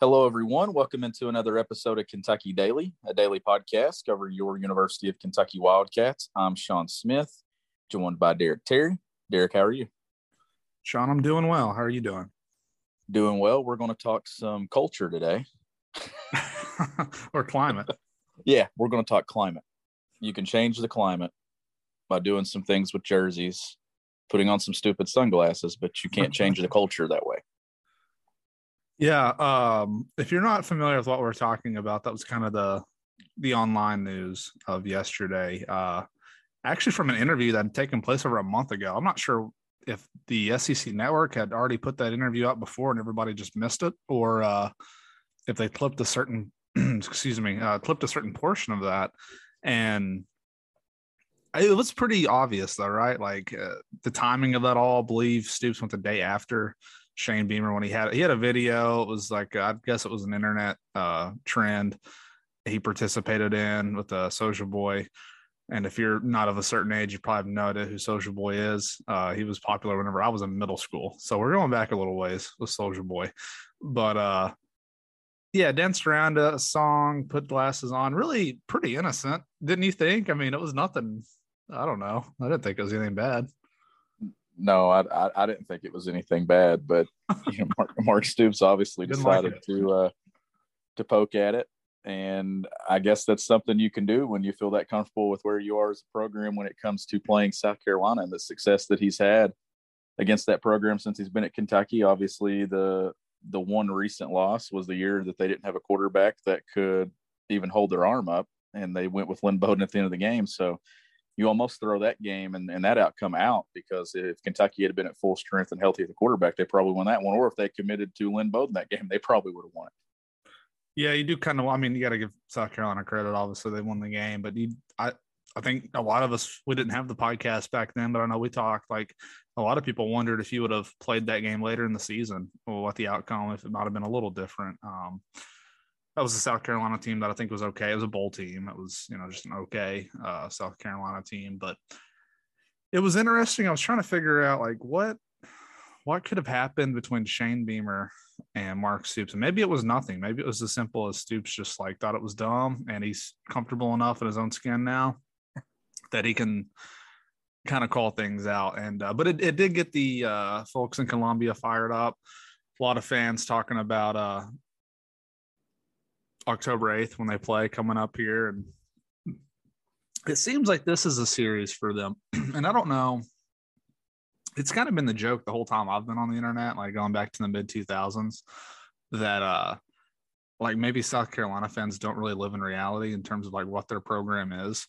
Hello, everyone. Welcome into another episode of Kentucky Daily, a daily podcast covering your University of Kentucky Wildcats. I'm Sean Smith, joined by Derek Terry. Derek, how are you? Sean, I'm doing well. How are you doing? Doing well. We're going to talk some culture today, or climate. yeah, we're going to talk climate. You can change the climate by doing some things with jerseys, putting on some stupid sunglasses, but you can't change the culture that way. Yeah. Um, if you're not familiar with what we're talking about, that was kind of the the online news of yesterday. Uh, actually, from an interview that had taken place over a month ago. I'm not sure if the SEC network had already put that interview out before and everybody just missed it, or uh, if they clipped a certain excuse me uh, clipped a certain portion of that and it was pretty obvious though right like uh, the timing of that all I believe stoops went the day after Shane Beamer when he had he had a video. It was like I guess it was an internet uh, trend he participated in with the Soulja Boy. And if you're not of a certain age, you probably idea who Soulja Boy is. Uh, he was popular whenever I was in middle school, so we're going back a little ways with Soulja Boy. But uh, yeah, danced around a song, put glasses on, really pretty innocent, didn't you think? I mean, it was nothing. I don't know. I didn't think it was anything bad no, I, I, I didn't think it was anything bad, but you know, Mark, Mark Stoops obviously decided like to uh, to poke at it, and I guess that's something you can do when you feel that comfortable with where you are as a program when it comes to playing South Carolina and the success that he's had against that program since he's been at Kentucky. Obviously, the the one recent loss was the year that they didn't have a quarterback that could even hold their arm up, and they went with Lynn Bowden at the end of the game. So you almost throw that game and, and that outcome out because if Kentucky had been at full strength and healthy at the quarterback, they probably won that one. Or if they committed to Lynn Bowden that game, they probably would have won it. Yeah, you do kind of. I mean, you got to give South Carolina credit. Obviously, they won the game, but you, I, I think a lot of us we didn't have the podcast back then, but I know we talked like a lot of people wondered if you would have played that game later in the season or what the outcome if it might have been a little different. Um, that was a South Carolina team that I think was okay. It was a bowl team. It was, you know, just an okay uh, South Carolina team. But it was interesting. I was trying to figure out like what what could have happened between Shane Beamer and Mark Stoops. And maybe it was nothing. Maybe it was as simple as Stoops just like thought it was dumb and he's comfortable enough in his own skin now that he can kind of call things out. And uh, but it, it did get the uh, folks in Columbia fired up. A lot of fans talking about uh, October 8th when they play coming up here. And it seems like this is a series for them. and I don't know. It's kind of been the joke the whole time I've been on the internet, like going back to the mid 2000s, that, uh, like maybe South Carolina fans don't really live in reality in terms of like what their program is.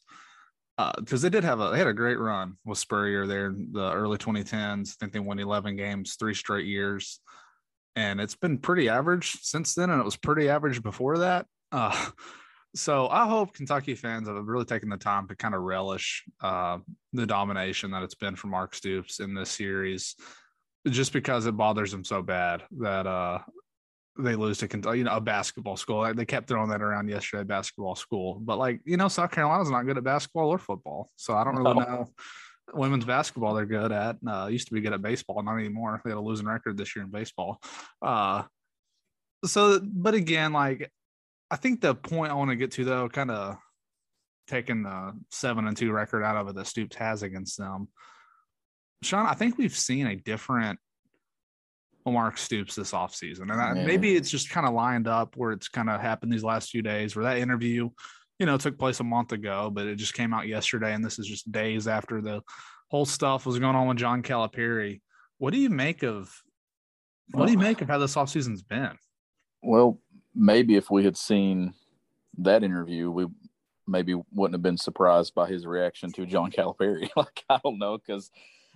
Because uh, they did have a they had a great run with Spurrier there in the early 2010s. I think they won 11 games, three straight years and it's been pretty average since then, and it was pretty average before that. Uh, so I hope Kentucky fans have really taken the time to kind of relish uh, the domination that it's been for Mark Stoops in this series, just because it bothers them so bad that uh, they lose to Kentucky, you know, a basketball school. They kept throwing that around yesterday, basketball school. But like, you know, South Carolina's not good at basketball or football. So I don't really know women's basketball they're good at. Uh, used to be good at baseball, not anymore. They had a losing record this year in baseball. Uh, so, but again, like I think the point I want to get to though, kind of taking the seven and two record out of it that Stoops has against them. Sean, I think we've seen a different Mark Stoops this offseason. And I, maybe it's just kind of lined up where it's kind of happened these last few days where that interview you know, took place a month ago, but it just came out yesterday. And this is just days after the whole stuff was going on with John Calipari. What do you make of what do you make of how this offseason's been? Well, maybe if we had seen that interview, we maybe wouldn't have been surprised by his reaction to John Calipari. like, I don't know, because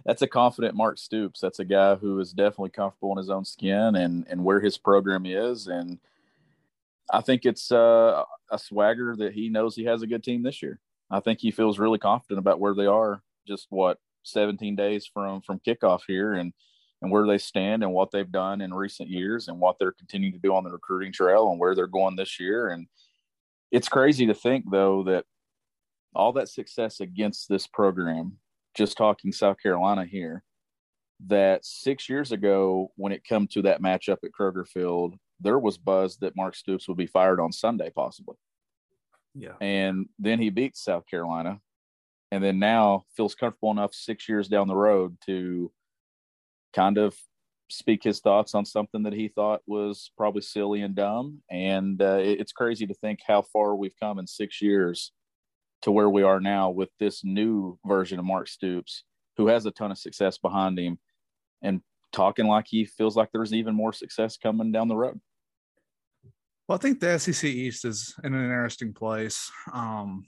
that's a confident Mark Stoops. That's a guy who is definitely comfortable in his own skin and and where his program is. And I think it's uh, a swagger that he knows he has a good team this year. I think he feels really confident about where they are. Just what 17 days from from kickoff here, and and where they stand and what they've done in recent years and what they're continuing to do on the recruiting trail and where they're going this year. And it's crazy to think though that all that success against this program, just talking South Carolina here, that six years ago when it come to that matchup at Kroger Field, there was buzz that Mark Stoops would be fired on Sunday, possibly. Yeah. And then he beats South Carolina. And then now feels comfortable enough six years down the road to kind of speak his thoughts on something that he thought was probably silly and dumb. And uh, it's crazy to think how far we've come in six years to where we are now with this new version of Mark Stoops, who has a ton of success behind him and talking like he feels like there's even more success coming down the road. Well, I think the SEC East is in an interesting place. Um,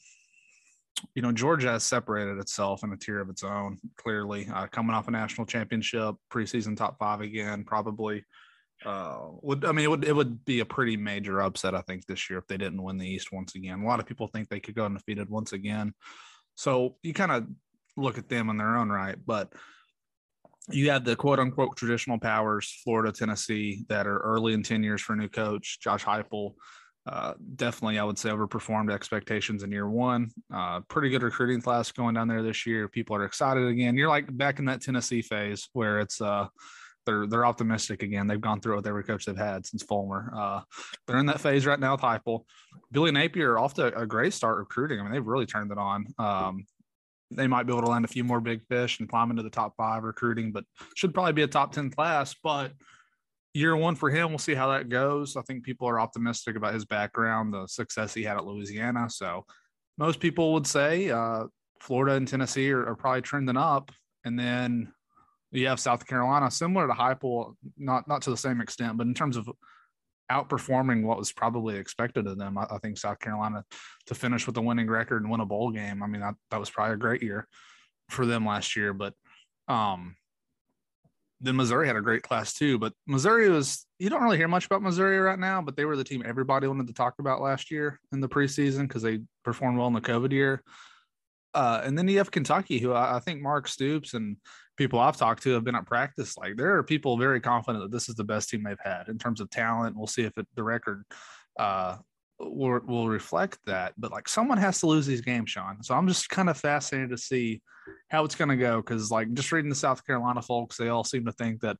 you know, Georgia has separated itself in a tier of its own, clearly, uh, coming off a national championship, preseason top five again, probably. Uh, would I mean it would it would be a pretty major upset I think this year if they didn't win the East once again. A lot of people think they could go undefeated once again, so you kind of look at them in their own right. But you have the quote unquote traditional powers, Florida, Tennessee, that are early in 10 years for a new coach, Josh Heupel. Uh, definitely, I would say overperformed expectations in year one. Uh, pretty good recruiting class going down there this year. People are excited again. You're like back in that Tennessee phase where it's uh, they're they're optimistic again. They've gone through it with every coach they've had since Fulmer. Uh, they're in that phase right now with Heupel. Billy Napier off to a great start recruiting. I mean, they've really turned it on. Um, they might be able to land a few more big fish and climb into the top five recruiting, but should probably be a top 10 class. But year one for him, we'll see how that goes. I think people are optimistic about his background, the success he had at Louisiana. So most people would say uh, Florida and Tennessee are, are, probably trending up. And then you have South Carolina, similar to Heupel, not not to the same extent, but in terms of outperforming what was probably expected of them. I, I, think South Carolina to finish with a winning record and win a bowl game. I mean, that, that was probably a great year for them last year. But um, then Missouri had a great class too. But Missouri was, you don't really hear much about Missouri right now, but they were the team everybody wanted to talk about last year in the preseason because they performed well in the COVID year. Uh, and then you have Kentucky, who I, I think Mark Stoops and people I've talked to have been at practice. Like there are people very confident that this is the best team they've had in terms of talent. We'll see if it, the record uh, will, will reflect that. But like someone has to lose these games, Sean. So I'm just kind of fascinated to see how it's going to go because like just reading the South Carolina folks, they all seem to think that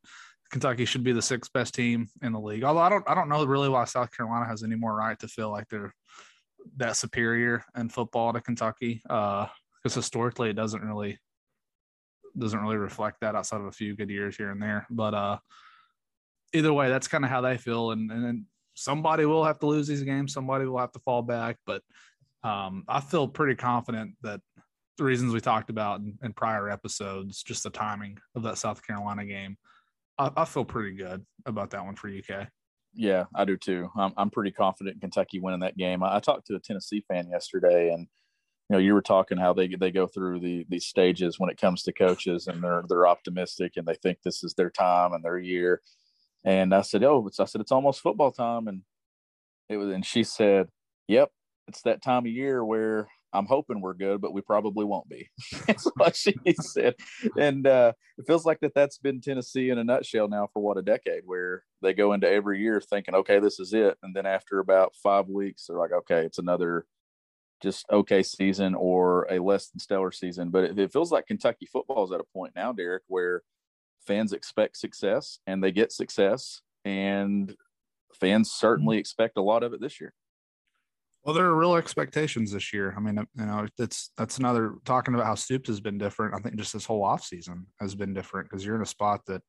Kentucky should be the sixth best team in the league. Although I don't, I don't know really why South Carolina has any more right to feel like they're that superior in football to Kentucky. Uh, because historically it doesn't really doesn't really reflect that outside of a few good years here and there. But uh, either way, that's kind of how they feel, and and somebody will have to lose these games. Somebody will have to fall back, but um, I feel pretty confident that the reasons we talked about in, in, prior episodes, just the timing of that South Carolina game, I, I, feel pretty good about that one for UK. Yeah, I do too. I'm, I'm pretty confident in Kentucky winning that game. I, I talked to a Tennessee fan yesterday, and you know you were talking how they they go through the these stages when it comes to coaches and they're they're optimistic and they think this is their time and their year and i said oh i said it's almost football time and it was and she said yep it's that time of year where i'm hoping we're good but we probably won't be that's what she said and uh it feels like that that's been tennessee in a nutshell now for what a decade where they go into every year thinking okay this is it and then after about five weeks they're like okay it's another just okay season or a less than stellar season. But it, it feels like Kentucky football is at a point now, Derek, where fans expect success and they get success, and fans certainly expect a lot of it this year. Well, there are real expectations this year. I mean, you know, that's that's another talking about how Stoops has been different. I think just this whole offseason has been different because you're in a spot that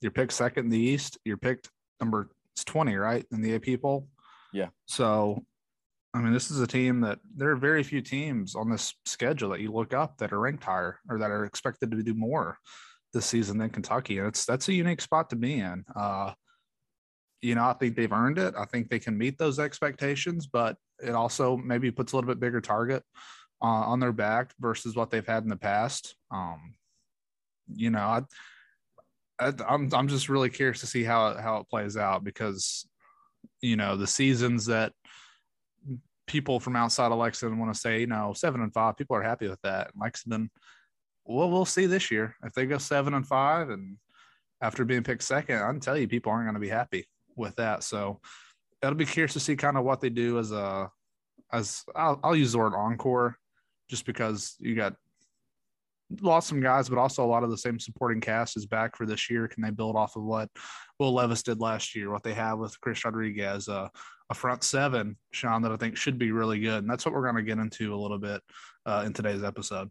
you're picked second in the East. You're picked number it's 20, right? In the AP poll. Yeah. So I mean, this is a team that there are very few teams on this schedule that you look up that are ranked higher or that are expected to do more this season than Kentucky. And it's that's a unique spot to be in. Uh, you know, I think they've earned it. I think they can meet those expectations, but it also maybe puts a little bit bigger target uh, on their back versus what they've had in the past. Um, you know, I, I, I'm I'm just really curious to see how how it plays out because you know the seasons that people from outside of Lexington want to say, you know, seven and five, people are happy with that. Lexington, well, we'll see this year. If they go seven and five and after being picked second, I can tell you people aren't going to be happy with that. So it'll be curious to see kind of what they do as a, as I'll, I'll use the word encore just because you got lost some guys, but also a lot of the same supporting cast is back for this year. Can they build off of what Will Levis did last year? What they have with Chris Rodriguez, uh, a front seven, Sean, that I think should be really good, and that's what we're going to get into a little bit uh, in today's episode.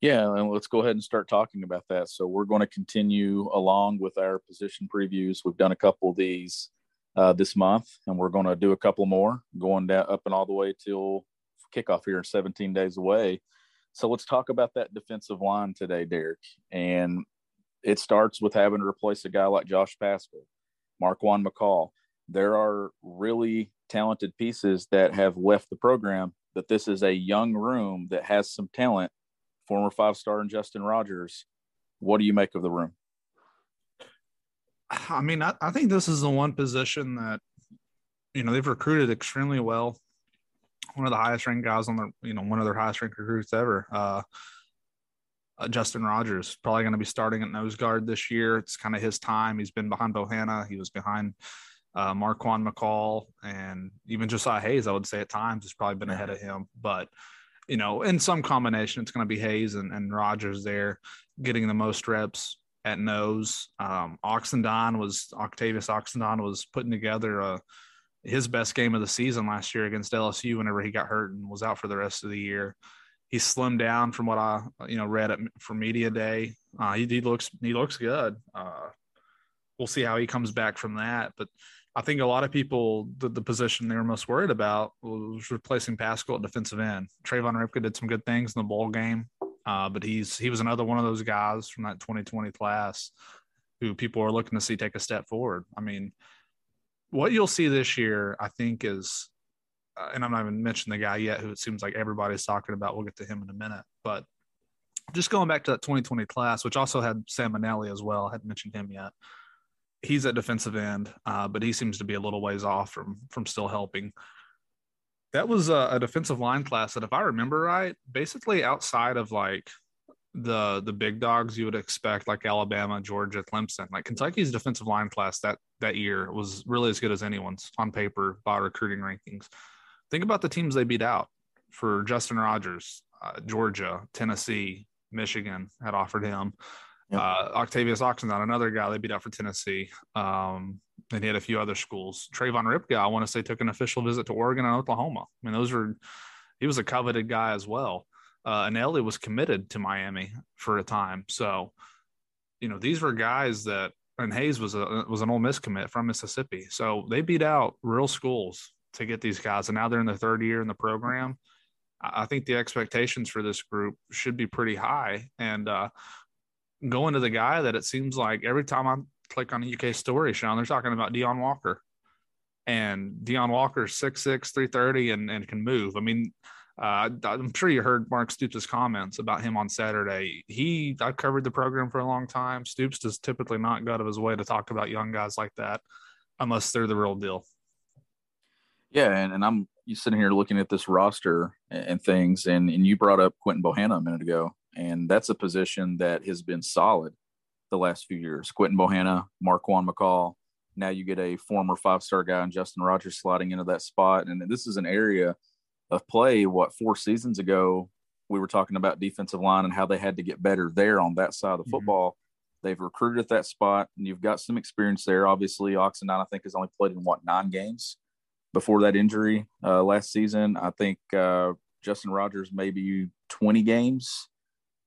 Yeah, and let's go ahead and start talking about that. So we're going to continue along with our position previews. We've done a couple of these uh, this month, and we're going to do a couple more, going down up and all the way till kickoff here, 17 days away. So let's talk about that defensive line today, Derek. And it starts with having to replace a guy like Josh Paschal, Marquan McCall. There are really talented pieces that have left the program, but this is a young room that has some talent former five star and Justin Rogers. What do you make of the room? I mean, I, I think this is the one position that, you know, they've recruited extremely well. One of the highest ranked guys on the, you know, one of their highest ranked recruits ever. Uh, uh, Justin Rogers probably going to be starting at nose guard this year. It's kind of his time. He's been behind Bohanna. He was behind uh, Marquan McCall and even Josiah Hayes. I would say at times has probably been ahead of him, but you know, in some combination, it's going to be Hayes and, and Rogers there getting the most reps at nose. Um, Oxendine was Octavious Oxendine was putting together a, his best game of the season last year against LSU whenever he got hurt and was out for the rest of the year. He slimmed down from what I you know read at, for media day. Uh, he, he looks he looks good. Uh, we'll see how he comes back from that, but I think a lot of people, the, the position they were most worried about was replacing Paschal at defensive end. Trayvon Rybka did some good things in the bowl game, uh, but he's he was another one of those guys from that 2020 class who people are looking to see take a step forward. I mean, what you'll see this year, I think, is, uh, and I'm not even mentioning the guy yet who it seems like everybody's talking about. We'll get to him in a minute, but just going back to that 2020 class, which also had Sam Anaele as well. I hadn't mentioned him yet he's at defensive end, uh, but he seems to be a little ways off from from still helping. That was a, a, defensive line class that, if I remember right, basically outside of like the the big dogs you would expect, like Alabama, Georgia, Clemson, like Kentucky's defensive line class that that year was really as good as anyone's on paper by recruiting rankings. Think about the teams they beat out for Justin Rogers, uh, Georgia, Tennessee, Michigan had offered him. Yep. Uh, Octavious another guy they beat out for Tennessee. Um, and he had a few other schools. Trayvon Rybka, I want to say, took an official visit to Oregon and Oklahoma. I mean, those were, he was a coveted guy as well. Uh, and Ellie was committed to Miami for a time. So, you know, these were guys that, and Hayes was a was an Ole Miss commit from Mississippi. So they beat out real schools to get these guys, and now they're in the third year in the program. I think the expectations for this group should be pretty high. And uh, going to the guy that it seems like every time I click on a UK story, Sean, they're talking about Deone Walker. And Deone Walker's 6'6, 330 and, and can move. I mean, uh, I'm sure you heard Mark Stoops' comments about him on Saturday. He, I've covered the program for a long time. Stoops does typically not go out of his way to talk about young guys like that unless they're the real deal. Yeah, and, and I'm sitting here looking at this roster and, and things, and, and you brought up Quinton Bohanna a minute ago and that's a position that has been solid the last few years. Quinton Bohanna, Marquan McCall. Now you get a former five star guy and Justin Rogers sliding into that spot. And this is an area of play. What four seasons ago, we were talking about defensive line and how they had to get better there on that side of the mm-hmm. football. They've recruited at that spot, and you've got some experience there. Obviously, Oxendine, I think, has only played in what nine games before that injury uh, last season. I think uh, Justin Rogers maybe 20 games.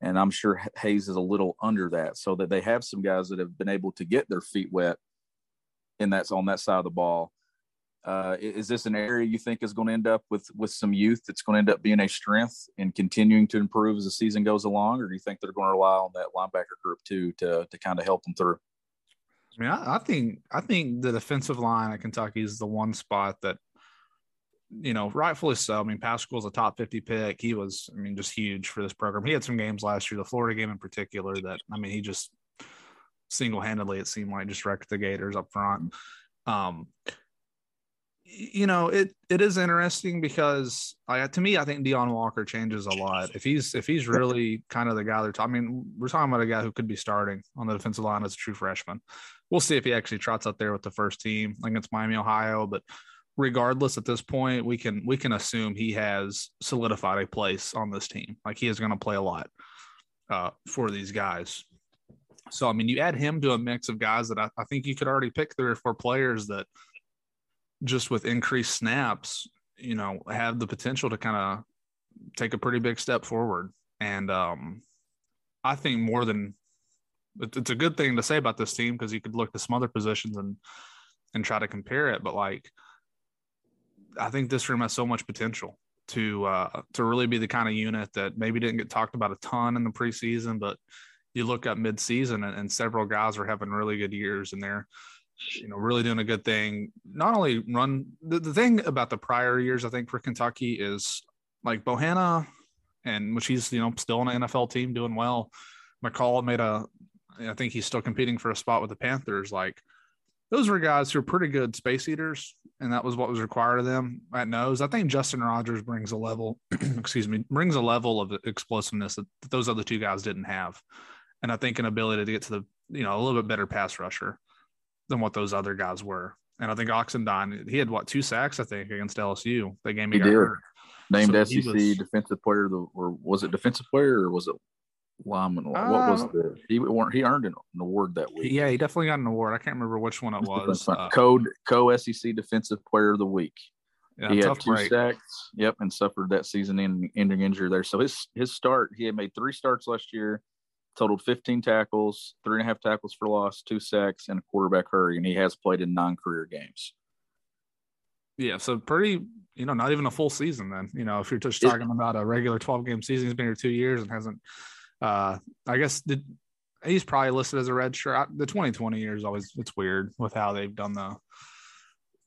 And I'm sure Hayes is a little under that, so that they have some guys that have been able to get their feet wet in that's on that side of the ball. Uh, is this an area you think is going to end up with with some youth that's going to end up being a strength and continuing to improve as the season goes along, or do you think they're going to rely on that linebacker group too to to kind of help them through? I mean, I, I think I think the defensive line at Kentucky is the one spot that you know, rightfully so. I mean, Paschal's a top 50 pick. He was, I mean, just huge for this program. He had some games last year, the Florida game in particular, that, I mean, he just single handedly, it seemed like just wrecked the Gators up front. Um, you know, it it is interesting because I, to me, I think Deone Walker changes a lot. If he's if he's really kind of the guy they're talking, I mean, we're talking about a guy who could be starting on the defensive line as a true freshman. We'll see if he actually trots out there with the first team against Miami, Ohio. But regardless at this point we can we can assume he has solidified a place on this team. Like he is going to play a lot uh, for these guys. So i mean you add him to a mix of guys that I, I think you could already pick three or four players that just with increased snaps you know have the potential to kind of take a pretty big step forward. And um i think more than it's a good thing to say about this team because you could look to some other positions and and try to compare it but like I think this room has so much potential to uh, to really be the kind of unit that maybe didn't get talked about a ton in the preseason, but you look at midseason and, and several guys are having really good years and they're you know really doing a good thing. Not only run the, the thing about the prior years, I think for Kentucky is like Bohanna and which he's you know still on an NFL team doing well. McCall made a I think he's still competing for a spot with the Panthers. Like those were guys who are pretty good space eaters, and that was what was required of them at nose. I think Justin Rogers brings a level, excuse me, brings a level of explosiveness that those other two guys didn't have, and I think an ability to get to the you know a little bit better pass rusher than what those other guys were. And I think Oxendine, he had what two sacks I think against LSU. That game he, he did. Hurt. Named so SEC was, defensive player the or was it defensive player or was it Lyman. Uh, what was the he he earned an, award that week? Yeah, he definitely got an award. I can't remember which one it was. Uh, Code Co SEC Defensive Player of the Week. Yeah, he had two break. sacks. Yep, and suffered that season-ending injury there. So his his start, he had made three starts last year, totaled 15 tackles, three and a half tackles for loss, two sacks, and a quarterback hurry, and he has played in nine career games. Yeah, so pretty, you know, not even a full season then. You know, if you're just talking it, about a regular 12 game season, he's been here two years and hasn't uh, I guess the, he's probably listed as a red shirt. The 2020 year is always it's weird with how they've done the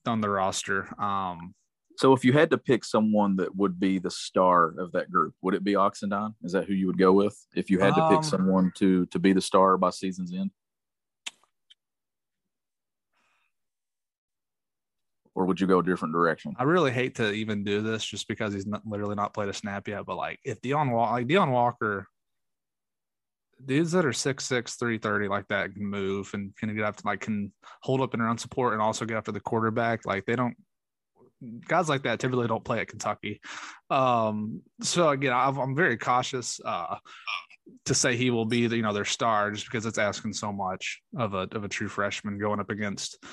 done the roster. Um, so if you had to pick someone that would be the star of that group, would it be Oxendine? Is that who you would go with if you had to pick um, someone to to be the star by season's end? Or would you go a different direction? I really hate to even do this just because he's not, literally not played a snap yet. But like, if Walker, like Deone Walker dudes that are six six three thirty like that can move and can get up to like can hold up and run support and also get after the quarterback. Like they don't guys like that typically don't play at Kentucky. Um, so again, i am very cautious uh, to say he will be the, you know their star just because it's asking so much of a of a true freshman going up against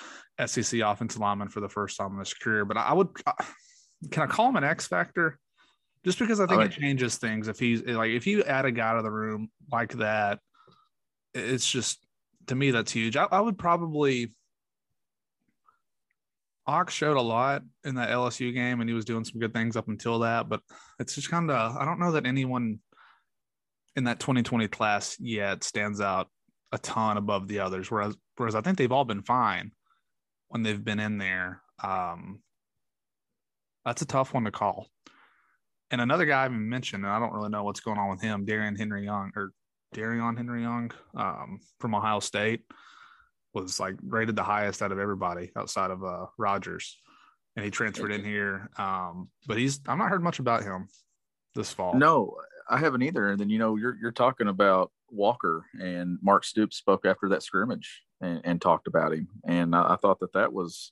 SEC offensive lineman for the first time in his career. But I would uh, can I call him an X factor? Just because I think I it changes things. If he's like, if you add a guy to the room like that, it's just to me that's huge. I, I would probably. Ox showed a lot in that LSU game, and he was doing some good things up until that. But it's just kind of I don't know that anyone in that 2020 class yet stands out a ton above the others. Whereas whereas I think they've all been fine when they've been in there. Um, that's a tough one to call. And another guy I haven't mentioned, and I don't really know what's going on with him, Darrion Henry Young or Darian Henry Young um, from Ohio State was like rated the highest out of everybody outside of uh, Rogers. And he transferred in here. Um, but he's I've not heard much about him this fall. No, I haven't either. And then you know, you're you're talking about Walker and Mark Stoops spoke after that scrimmage and, and talked about him. And I, I thought that that was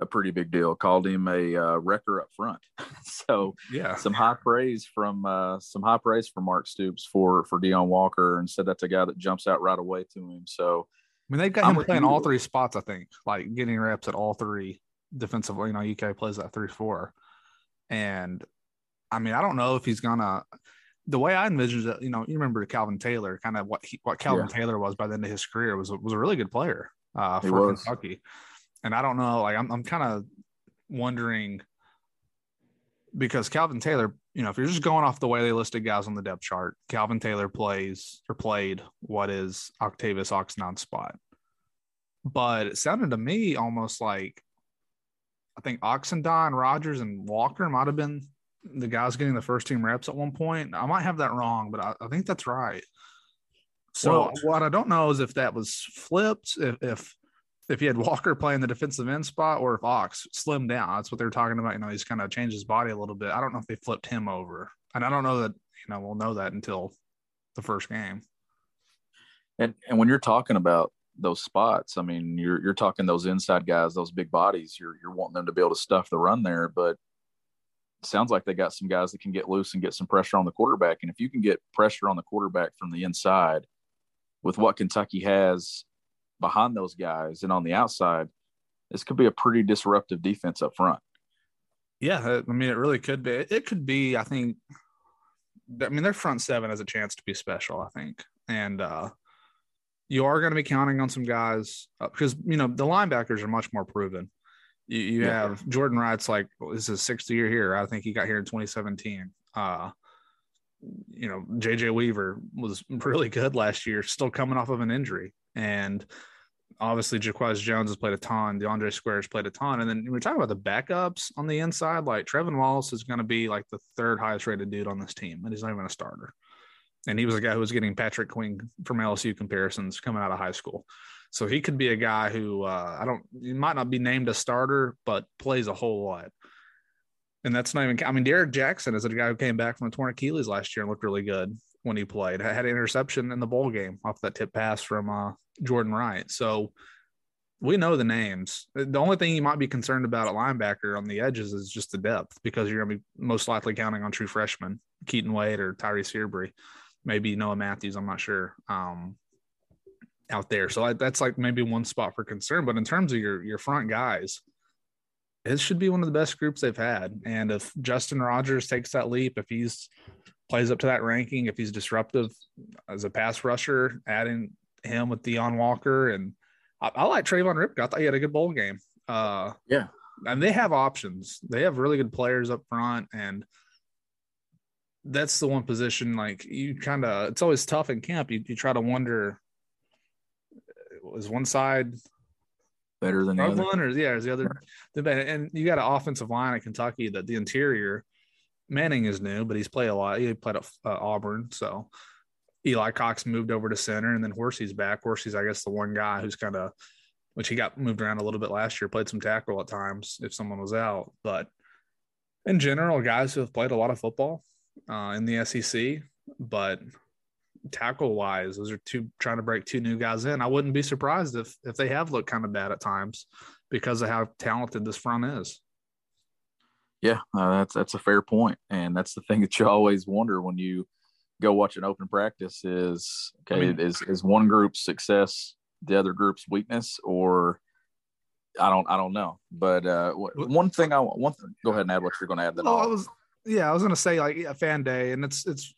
a pretty big deal. Called him a uh, wrecker up front. so yeah, some high praise from uh, some high praise from Mark Stoops for for Deone Walker, and said that's a guy that jumps out right away to him. So I mean, they've got him playing all three spots. I think like getting reps at all three defensively. You know, UK plays that three four, and I mean, I don't know if he's gonna. The way I envisioned it, you know, you remember Calvin Taylor, kind of what he, what Calvin Yeah. Taylor was by the end of his career was was a really good player uh, for. Kentucky, and I don't know, like I'm I'm kind of wondering because Calvin Taylor, you know, if you're just going off the way they listed guys on the depth chart, Calvin Taylor plays or played what is Octavious Oxendine's spot. But it sounded to me almost like I think Oxendine, Rogers, and Walker might have been the guys getting the first team reps at one point. I might have that wrong, but I, I think that's right. So Well- what I don't know is if that was flipped, if if if he had Walker playing the defensive end spot or if Ox slimmed down. That's what they're talking about. You know, he's kind of changed his body a little bit. I don't know if they flipped him over. And I don't know that, you know, we'll know that until the first game. And and when you're talking about those spots, I mean, you're you're talking those inside guys, those big bodies. You're you're wanting them to be able to stuff the run there, but sounds like they got some guys that can get loose and get some pressure on the quarterback. And if you can get pressure on the quarterback from the inside, with what Kentucky has behind those guys and on the outside, this could be a pretty disruptive defense up front. Yeah, I mean, it really could be. It could be. I think. I mean, their front seven has a chance to be special. I think, and uh, you are going to be counting on some guys uh, because you know the linebackers are much more proven. You, you Yeah. have Jordan Wright's like well, this is his sixth year here. I think he got here in 2017. Uh, you know, JJ Weaver was really good last year, still coming off of an injury, and obviously Jacquez Jones has played a ton. DeAndre Square's played a ton. And then we're talking about the backups on the inside. Like Trevin Wallace is going to be like the third highest rated dude on this team, and he's not even a starter. And he was a guy who was getting Patrick Queen from LSU comparisons coming out of high school. So he could be a guy who uh, I don't, he might not be named a starter, but plays a whole lot. And that's not even, I mean, Derek Jackson is a guy who came back from the torn Achilles last year and looked really good when he played. I Had an interception in the bowl game off that tip pass from uh, Jordan Wright. So we know the names. The only thing you might be concerned about at linebacker on the edges is just the depth because you're going to be most likely counting on true freshmen, Keaton Wade or Tyrese Fearbry, maybe Noah Matthews. I'm not sure um, out there. So I, that's like maybe one spot for concern. But in terms of your your front guys, it should be one of the best groups they've had. And if Justin Rogers takes that leap, if he's plays up to that ranking, if he's disruptive as a pass rusher, adding him with Deone Walker and I, I like Trayvon Rybka. I thought he had a good bowl game. Uh, Yeah. and they have options. They have really good players up front, and that's the one position like you kind of. It's always tough in camp. You you try to wonder was one side Better than the other. struggling, or yeah, is the other? And you got an offensive line at Kentucky that the interior Manning is new, but he's played a lot. He played at uh, Auburn, so Eli Cox moved over to center, and then Horsey's back. Horsey's, I guess, the one guy who's kind of, which he got moved around a little bit last year, played some tackle at times if someone was out. But in general, guys who have played a lot of football uh, in the SEC, but tackle wise, those are two trying to break two new guys in. I wouldn't be surprised if if they have looked kind of bad at times because of how talented this front is. Yeah, uh, that's that's a fair point, and that's the thing that you always wonder when you go watch an open practice is okay I mean- is is one group's success the other group's weakness or I don't I don't know, but uh, one thing I want one th- go ahead and add what you're going to add. Then Well, I was yeah, I was gonna say like a fan day, and it's it's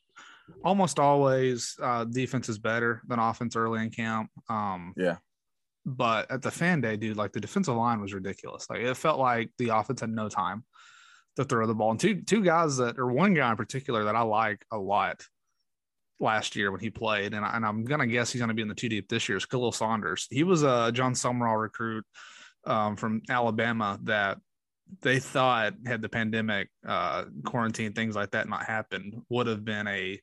almost always uh, defense is better than offense early in camp. Um, Yeah. But at the fan day, dude, like the defensive line was ridiculous. Like it felt like the offense had no time to throw the ball. And two two guys that or one guy in particular that I like a lot last year when he played, and, I, I'm gonna guess he's gonna be in the two deep this year. Is Khalil Saunders. He was a Jon Sumrall recruit um, from Alabama that they thought had the pandemic, uh, quarantine, things like that not happened, would have been a,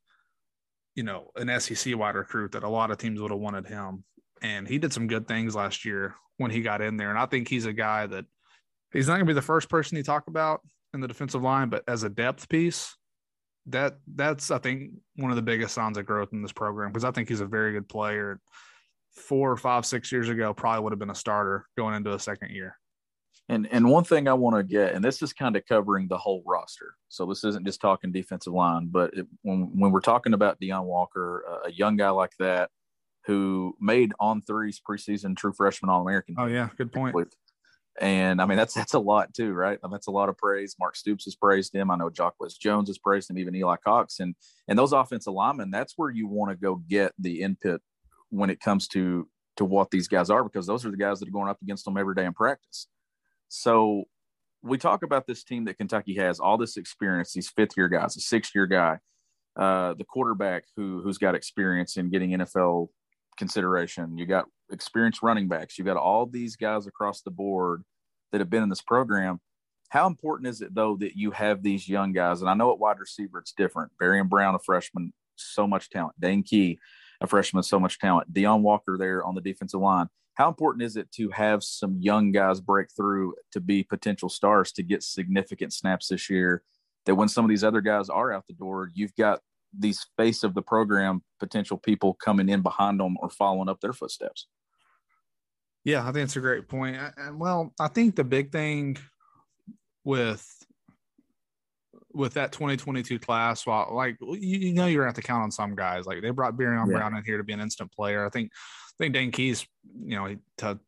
you know, an SEC wide recruit that a lot of teams would have wanted him. And he did some good things last year when he got in there. And I think he's a guy that he's not to be the first person you talk about in the defensive line, but as a depth piece, that that's I think one of the biggest signs of growth in this program because I think he's a very good player. Four or five, six years ago, probably would have been a starter going into a second year. And and one thing I want to get, and this is kind of covering the whole roster. So this isn't just talking defensive line, but it, when when we're talking about Deone Walker, uh, a young guy like that who made On3's preseason true freshman All American. Oh yeah, good point. And I mean, that's that's a lot too, right? I mean, that's a lot of praise. Mark Stoops has praised him. I know Jacquez Jones has praised him, even Eli Cox. And and those offensive linemen, that's where you want to go get the input when it comes to to what these guys are, because those are the guys that are going up against them every day in practice. So we talk about this team that Kentucky has, all this experience, these fifth year guys, a sixth year guy, uh, the quarterback who who's got experience in getting NFL consideration. You got experienced running backs. You've got all these guys across the board that have been in this program. How important is it though that you have these young guys? And I know at wide receiver it's different. Barion Brown, a freshman, so much talent. Dane Key, a freshman, so much talent. Deone Walker there on the defensive line. How important is it to have some young guys break through to be potential stars to get significant snaps this year? That when some of these other guys are out the door, you've got these face of the program potential people coming in behind them or following up their footsteps. Yeah, I think it's a great point. And Well, I think the big thing with with that 2022 class, while like you, you know you're gonna have to count on some guys. Like they brought Barion yeah. Brown in here to be an instant player. I think I think Dane Key's, you know, to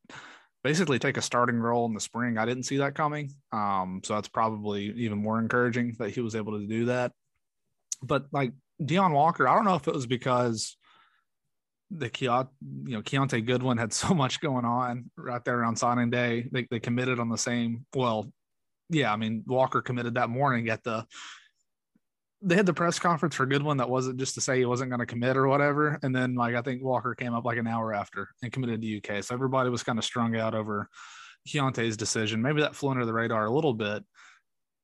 basically take a starting role in the spring. I didn't see that coming. Um, so that's probably even more encouraging that he was able to do that. But like Deone Walker, I don't know if it was because the Keont, you know, Keontae Goodwin had so much going on right there around signing day. They, they committed on the same. Well, yeah, I mean, Walker committed that morning at the. They had the press conference for Goodwin that wasn't just to say he wasn't going to commit or whatever, and then like I think Walker came up like an hour after and committed to UK. So everybody was kind of strung out over Keontae's decision. Maybe that flew under the radar a little bit,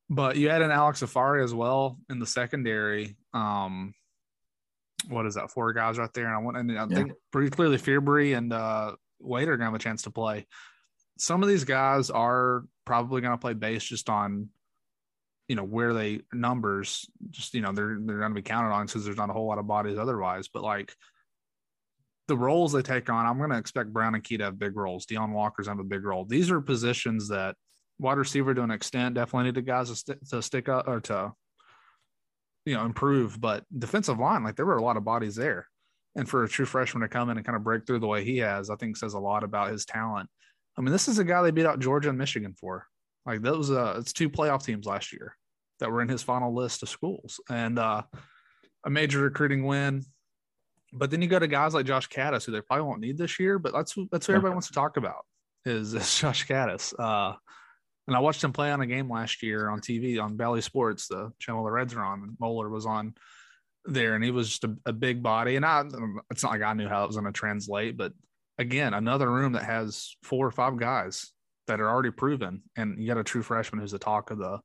but you had an Alex Afari as well in the secondary. Um, what is that? Four guys right there, and I want and I yeah. think pretty clearly Fearbry and uh, Wade are gonna have a chance to play. Some of these guys are probably gonna play base just on, you know, where they numbers. Just you know, they're they're gonna be counted on since there's not a whole lot of bodies otherwise. But like the roles they take on, I'm gonna expect Brown and Key to have big roles. Deone Walker's have a big role. These are positions that wide receiver to an extent definitely need the guys to, st- to stick up or to you know improve but defensive line like there were a lot of bodies there. And for a true freshman to come in and kind of break through the way he has i think says a lot about his talent. I mean this is a guy they beat out georgia and michigan for. Like those uh it's two playoff teams last year that were in his final list of schools and uh a major recruiting win. But then you go to guys like josh Kattus, who they probably won't need this year but that's that's what everybody wants to talk about is, is josh Kattus. uh and I watched him play on a game last year on TV on Bally Sports, the channel the Reds are on. And Moeller was on there, and he was just a, a big body. And I, it's not like I knew how it was going to translate, but again, another room that has four or five guys that are already proven, and you got a true freshman who's the talk of the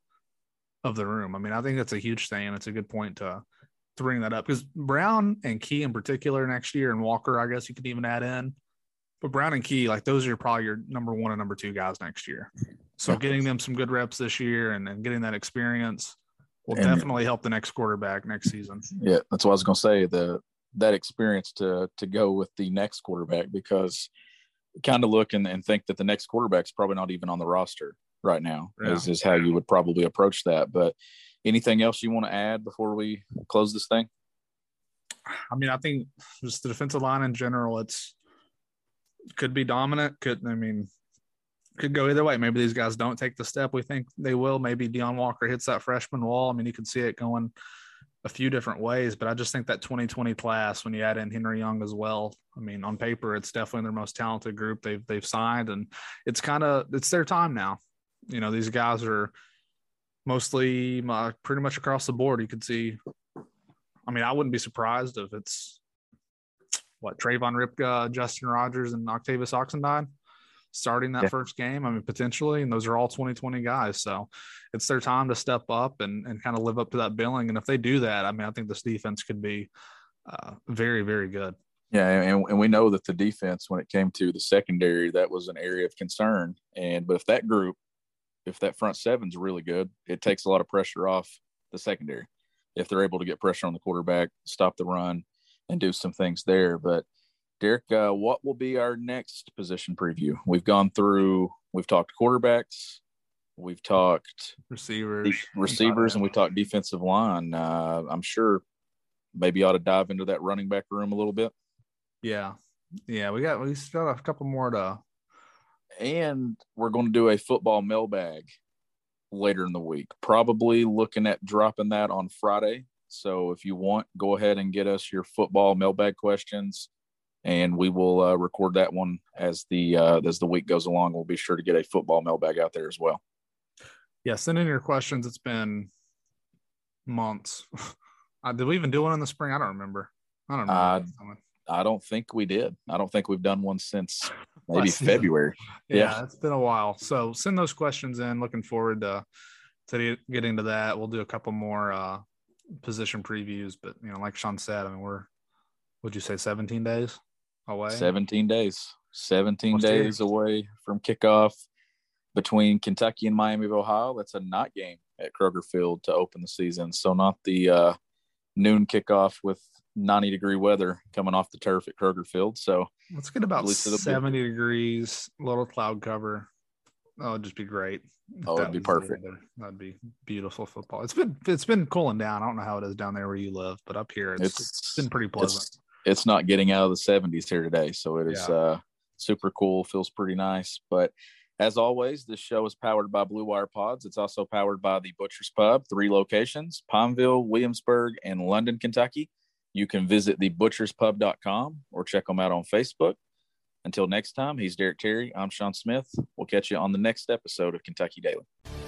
of the room. I mean, I think that's a huge thing, and it's a good point to to bring that up because Brown and Key in particular next year, and Walker, I guess you could even add in. But Brown and Key, like those are probably your number one and number two guys next year. So yeah. getting them some good reps this year and, and getting that experience will and, definitely help the next quarterback next season. Yeah, that's what I was going to say. The that experience to to go with the next quarterback because kind of look and, and think that the next quarterback's probably not even on the roster right now yeah. is, is how you would probably approach that. But anything else you want to add before we close this thing? I mean, I think just the defensive line in general, it's could be dominant. Could I mean could go either way. Maybe these guys don't take the step we think they will. Maybe Deone Walker hits that freshman wall. I mean, you can see it going a few different ways, but I just think that 2020 class, when you add in Henry Young as well, I mean, on paper, it's definitely their most talented group they've they've signed, and it's kind of it's their time now. You know, these guys are mostly uh, pretty much across the board. You could see. I mean, I wouldn't be surprised if it's what Trayvon Rybka, Justin Rogers, and Octavious Oxendine starting that yeah. first game. I mean, potentially, and those are all 2020 guys. So it's their time to step up and, and kind of live up to that billing. And if they do that, I mean, I think this defense could be uh, very, very good. Yeah, and, and we know that the defense, when it came to the secondary, that was an area of concern. And but if that group, if that front seven's really good, it takes a lot of pressure off the secondary. If they're able to get pressure on the quarterback, stop the run, and do some things there. But Derek, uh, what will be our next position preview? We've gone through, we've talked quarterbacks, we've talked receivers, receivers, and we talked defensive line. Uh, I'm sure maybe ought to dive into that running back room a little bit. Yeah, yeah, we got we still got a couple more to and we're going to do a football mailbag later in the week. Probably looking at dropping that on Friday. So if you want, go ahead and get us your football mailbag questions, and we will uh, record that one as the uh, as the week goes along. We'll be sure to get a football mailbag out there as well. Yeah, send in your questions. It's been months. uh, did we even do one in the spring? I don't remember. I don't know. Uh, I don't think we did. I don't think we've done one since maybe February. yeah, yeah. it's been a while. So send those questions in. Looking forward to to getting to that. We'll do a couple more uh position previews, but you know, like Sean said, I mean, we're would you say 17 days away? 17 days 17 Almost days away from kickoff between kentucky and miami of ohio that's a night game at kroger field to open the season so not the uh, noon kickoff with 90 degree weather coming off the turf at kroger field so Let's get about At least 70 degrees, little cloud cover. That would just be great. Oh, it'd be perfect. That'd be beautiful football. It's been it's been cooling down. I don't know how it is down there where you live, but up here it's, it's, it's been pretty pleasant. it's, it's not getting out of the 70s here today. So it is Yeah. uh, super cool. Feels pretty nice. But as always this show is powered by blue wire pods. It's also powered by the butcher's pub three locations pineville williamsburg and london kentucky. You can visit the thebutcherspub.com or check them out on facebook. Until next time he's derek terry. I'm sean smith. We'll catch you on the next episode of kentucky daily